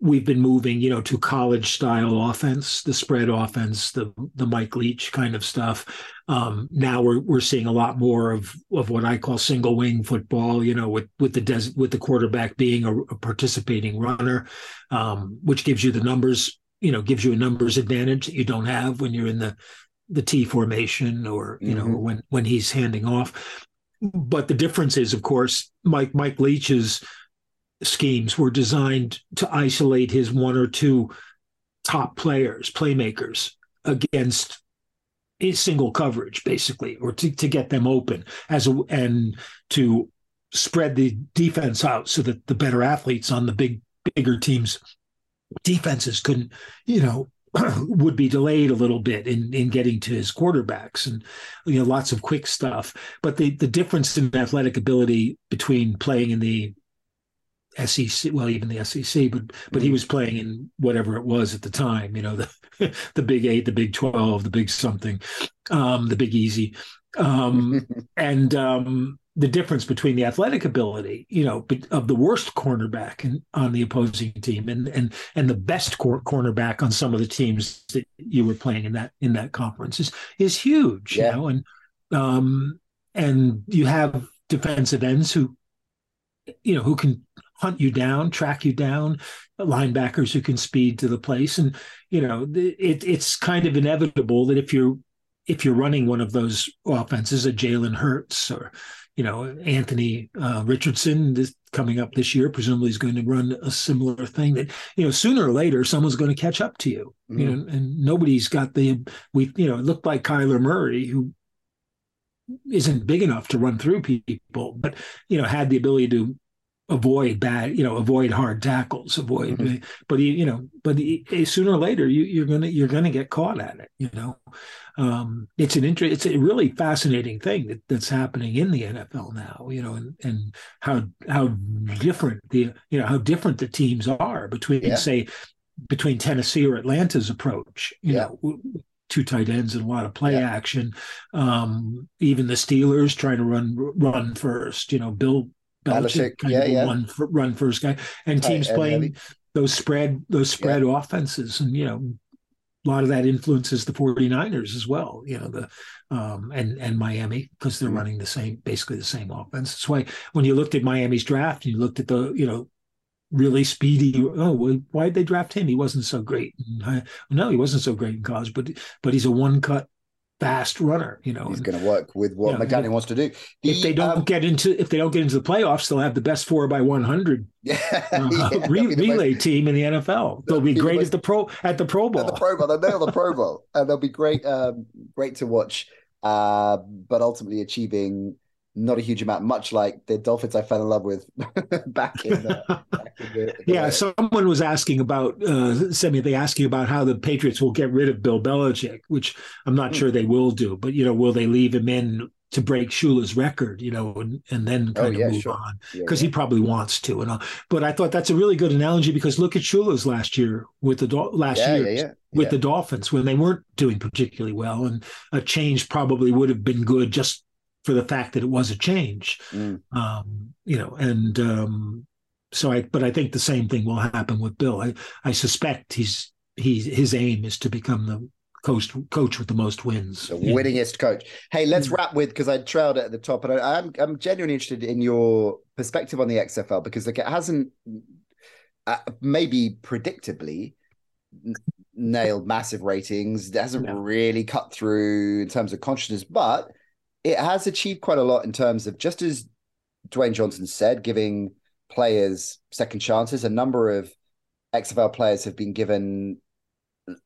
we've been moving you know to college style offense the spread offense the the mike leach kind of stuff. Um, now we're we're seeing a lot more of of what i call single wing football you know with with the des- with the quarterback being a, a participating runner um, which gives you the numbers you know gives you a numbers advantage that you don't have when you're in the the T formation or you mm-hmm. know when when he's handing off. But the difference is, of course, Mike Mike Leach's schemes were designed to isolate his one or two top players, playmakers against a single coverage, basically, or to, to get them open as a and to spread the defense out so that the better athletes on the big bigger teams defenses couldn't, you know, would be delayed a little bit in in getting to his quarterbacks and you know lots of quick stuff but the the difference in athletic ability between playing in the SEC well even the SEC but but he mm-hmm. was playing in whatever it was at the time you know the the big 8 the big 12 the big something um the big easy um and um the difference between the athletic ability, you know, of the worst cornerback in, on the opposing team and and and the best cor- cornerback on some of the teams that you were playing in that in that conference is is huge, yeah. you know, and um and you have defensive ends who you know who can hunt you down, track you down, linebackers who can speed to the place, and you know it, it's kind of inevitable that if you're if you're running one of those offenses, a Jalen Hurts or you know, Anthony uh, Richardson this coming up this year, presumably is going to run a similar thing that, you know, sooner or later someone's going to catch up to you, mm-hmm. you know, and nobody's got the, we, you know, it looked like Kyler Murray, who isn't big enough to run through people, but, you know, had the ability to avoid bad, you know, avoid hard tackles, avoid, mm-hmm. but he, you know, but he, sooner or later you, you're going to, you're to get caught at it, you know um, it's an interest. It's a really fascinating thing that, that's happening in the NFL now. You know, and, and how how different the you know how different the teams are between yeah. say between Tennessee or Atlanta's approach. You yeah. know, two tight ends and a lot of play yeah. action. Um, even the Steelers trying to run run first. You know, Bill Belichick kind yeah, of yeah. run run first guy, and teams playing heavy. those spread those spread offenses, and you know a lot of that influences the 49ers as well, you know, the um, and and Miami because they're mm-hmm. running the same basically the same offense. That's why when you looked at Miami's draft and you looked at the, you know, really speedy, oh, well, why did they draft him? He wasn't so great. I, no, he wasn't so great in college, but but he's a one cut fast runner. You know, he's going to work with what you know, McDaniel wants to do. The, if they don't um, get into if they don't get into the playoffs, they'll have the best four by one hundred yeah, uh, yeah re- relay best. team in the NFL. They'll, be, be great the at the pro at the Pro Bowl. At the Pro Bowl, they'll nail the Pro Bowl, and they'll be great. Um, great to watch uh, but ultimately achieving not a huge amount, much like the Dolphins I fell in love with back in the. back in the, the yeah, someone was asking about, uh, me they asking about how the Patriots will get rid of Bill Belichick, which I'm not mm. sure they will do, but you know, will they leave him in to break Shula's record, you know, and, and then kind oh, of yeah, move sure. on because yeah, yeah. he probably wants to. And all. but I thought that's a really good analogy because look at Shula's last year with the last year with the Dolphins when they weren't doing particularly well, and a change probably would have been good just for the fact that it was a change, mm. um, you know, and um, so I. But I think the same thing will happen with Bill. I I suspect he's he's his aim is to become the coach coach with the most wins. The winningest coach. Hey, let's wrap with because I trailed it at the top, and I, am I'm, I'm genuinely interested in your perspective on the XFL because like it hasn't uh, maybe predictably nailed massive ratings. It hasn't no. really cut through in terms of consciousness, but it has achieved quite a lot in terms of just as Dwayne Johnson said, giving players second chances. A number of XFL players have been given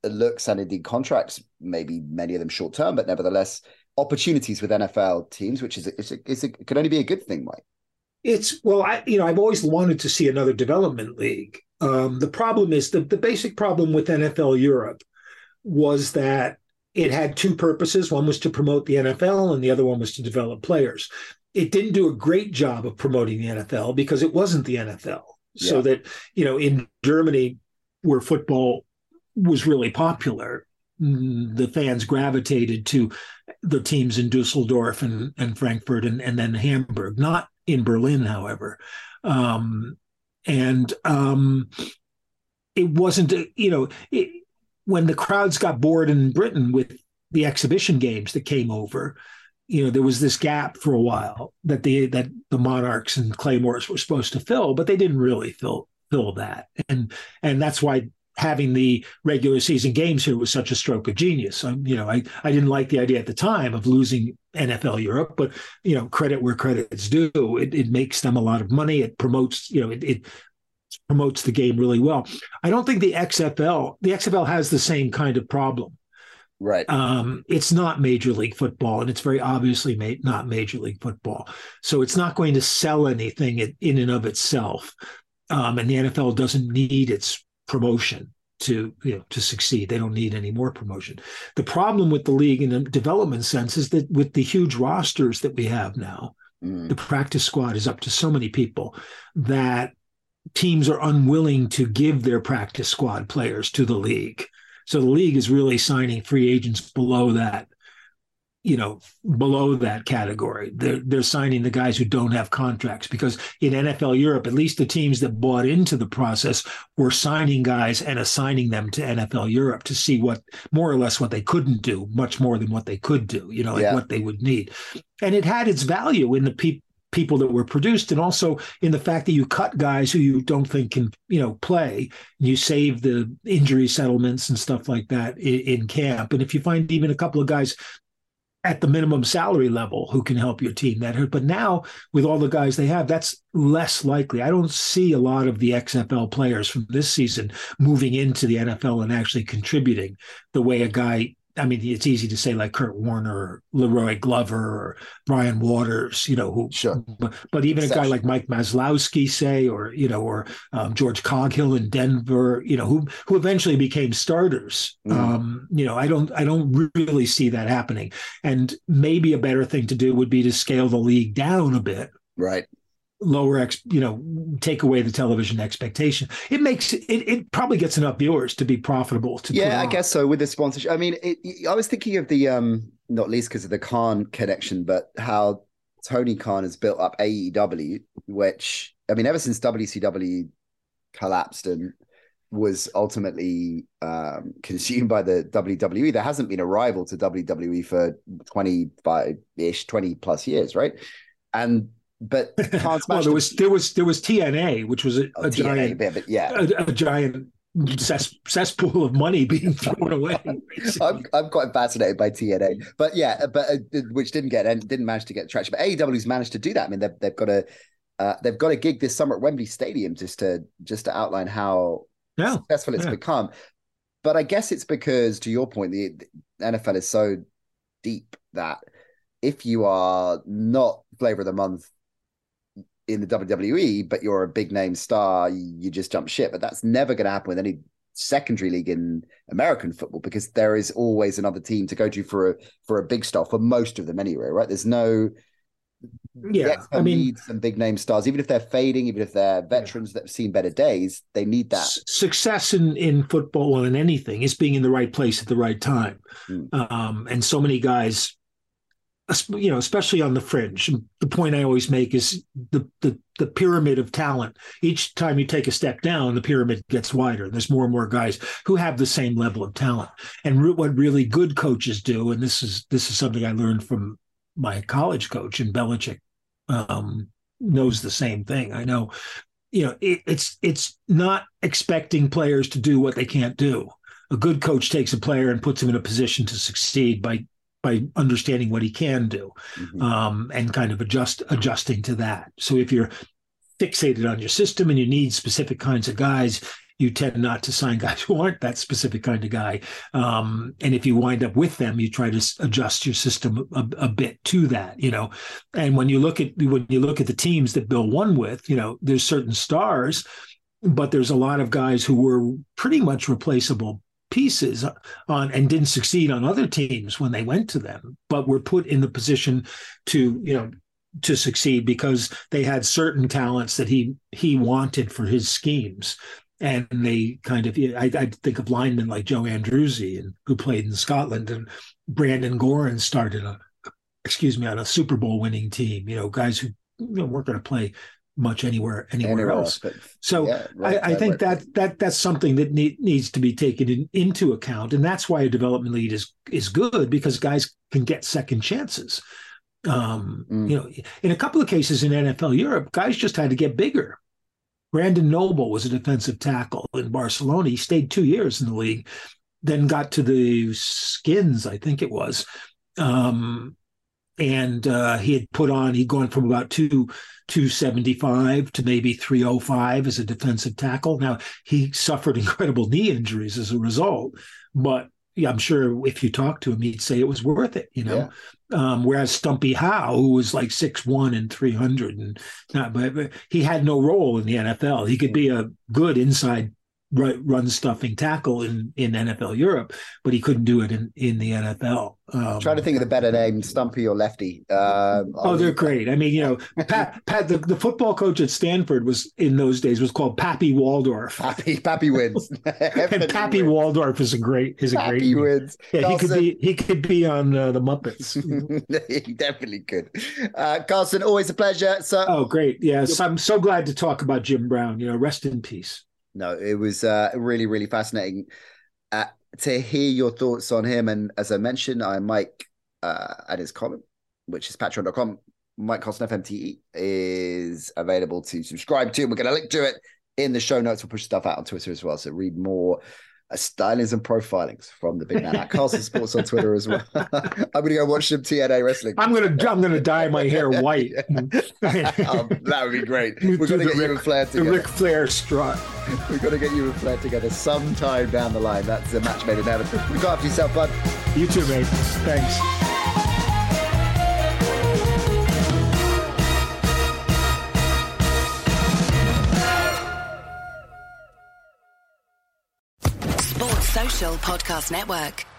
looks and indeed contracts, maybe many of them short term, but nevertheless opportunities with NFL teams, which is is, it can only be a good thing, Mike. It's well, I you know I've always wanted to see another development league. Um, the problem is the the basic problem with NFL Europe was that it had two purposes. One was to promote the NFL, and the other one was to develop players. It didn't do a great job of promoting the NFL because it wasn't the NFL. Yeah. So that you know in Germany, where football was really popular. Mm, the fans gravitated to the teams in Dusseldorf and, and Frankfurt and, and then Hamburg, not in Berlin, however. Um, and um, it wasn't, you know, it, when the crowds got bored in Britain with the exhibition games that came over, you know, there was this gap for a while that the that the Monarchs and Claymores were supposed to fill, but they didn't really fill fill that, and and that's why having the regular season games here was such a stroke of genius. I, you know, I, I didn't like the idea at the time of losing NFL Europe, but you know, credit where credit's due. It, it makes them a lot of money. It promotes, you know, it, it promotes the game really well. I don't think the XFL, the XFL has the same kind of problem. Right. Um, it's not Major League Football, and it's very obviously ma- not Major League Football. So it's not going to sell anything in, in and of itself. Um, and the NFL doesn't need its promotion to you know to succeed. They don't need any more promotion. The problem with the league in a development sense is that with the huge rosters that we have now, mm. the practice squad is up to so many people that teams are unwilling to give their practice squad players to the league. So the league is really signing free agents below that you know, below that category. They're they're signing the guys who don't have contracts because in NFL Europe, at least the teams that bought into the process were signing guys and assigning them to NFL Europe to see what more or less what they couldn't do, much more than what they could do, you know, like yeah. what they would need. And it had its value in the people people that were produced and also in the fact that you cut guys who you don't think can you know play you save the injury settlements and stuff like that in, in, camp and if you find even a couple of guys at the minimum salary level who can help your team that hurt. But now with all the guys they have, that's less likely. I don't see a lot of the XFL players from this season moving into the NFL and actually contributing the way a guy I mean, it's easy to say like Kurt Warner, or La'Roi Glover, or Brian Waters, you know, who, sure. but, but even a guy like Mike Maslowski, say, or, you know, or um, George Coghill in Denver, you know, who, who eventually became starters. Mm. Um, you know, I don't, I don't really see that happening. And maybe a better thing to do would be to scale the league down a bit. Right lower ex you know take away the television expectation it makes it it probably gets enough viewers to be profitable to yeah i guess so with the sponsorship i mean it, i was thinking of the um not least because of the khan connection but how tony khan has built up aew which i mean ever since wcw collapsed and was ultimately um, consumed by the WWE. There hasn't been a rival to WWE for 25 ish, 20 plus years, right? And but well, there was there was there was TNA, which was a, oh, a TNA, giant, but yeah, a, a giant cess, cesspool of money being thrown away. I'm, I'm quite fascinated by TNA, but yeah, but uh, which didn't get and didn't manage to get traction. But AEW's managed to do that. I mean, they've they've got a uh, they've got a gig this summer at Wembley Stadium just to just to outline how yeah, successful it's yeah. become. But I guess it's because, to your point, the, the NFL is so deep that if you are not flavor of the month in the WWE, but you're a big name star, you just jump ship. But that's never going to happen with any secondary league in American football because there is always another team to go to for a for a big star for most of them anyway, right? There's no yeah, I mean, need some big name stars, even if they're fading, even if they're veterans yeah. that have seen better days, they need that. success in in football and in anything is being in the right place at the right time. Mm. Um, and so many guys you know, especially on the fringe. The point I always make is the, the the pyramid of talent. Each time you take a step down, the pyramid gets wider. There's more and more guys who have the same level of talent. And what really good coaches do, and this is this is something I learned from my college coach in Belichick, um, knows the same thing. I know, you know, it, it's it's not expecting players to do what they can't do. A good coach takes a player and puts him in a position to succeed by by understanding what he can do mm-hmm. um, and kind of adjust adjusting to that. So if you're fixated on your system and you need specific kinds of guys, you tend not to sign guys who aren't that specific kind of guy. Um, and if you wind up with them, you try to adjust your system a, a, bit to that, you know. And when you look at when you look at the teams that Bill won with, you know, there's certain stars, but there's a lot of guys who were pretty much replaceable pieces on and didn't succeed on other teams when they went to them, but were put in the position to, you know, to succeed because they had certain talents that he he wanted for his schemes. And they kind of, I, I think of linemen like Joe Andruzzi, and who played in Scotland, and Brandon Gorin started a, excuse me, on a Super Bowl winning team. You know, guys who you know, weren't going to play much anywhere anywhere, anywhere else. else so yeah, right, I, I think that that that's something that need, needs to be taken in, into account, and that's why a development lead is is good because guys can get second chances. Um, mm. You know, in a couple of cases in NFL Europe, guys just had to get bigger. Brandon Noble was a defensive tackle in Barcelona. He stayed two years in the league, then got to the Skins, I think it was. Um, and uh, he had put on he'd gone from about two 275 to maybe 305 as a defensive tackle now he suffered incredible knee injuries as a result but yeah, I'm sure if you talk to him, he'd say it was worth it, you know. Yeah. Um, whereas Stumpy Howe, who was like six one and three hundred, and not, but, but he had no role in the NFL. He could be a good inside run stuffing tackle in, in NFL Europe, but he couldn't do it in, in the NFL. Um, trying to think of the better name, Stumpy or Lefty. Um, oh, they're great. I mean, you know, Pat, Pat the, the football coach at Stanford was in those days was called Pappy Waldorf. Pappy, Pappy wins. and Pappy wins. Waldorf is a great is a Pappy great wins. Yeah, Carlson. he could be he could be on uh, the Muppets. he definitely could. Uh, Carlson, always a pleasure. So, oh, great. Yes, I'm so glad to talk about Jim Brown. You know, rest in peace no, it was uh, really, really fascinating uh, to hear your thoughts on him. And as I mentioned, I'm Mike uh, at his column, which is patreon.com. Mike Carlson FMTE is available to subscribe to. We're going to link to it in the show notes. We'll push stuff out on Twitter as well. So read more stylings and profilings from the big man at Carlson Sports on Twitter as well. I'm gonna go watch some TNA wrestling. I'm gonna I'm gonna dye my hair white. um, that would be great. We're gonna get Rick, you and Flair together. The Ric Flair strut. We're gonna get you and Flair together sometime down the line. That's a match made in heaven. Look after yourself, bud. You too, mate. Thanks. Podcast Network.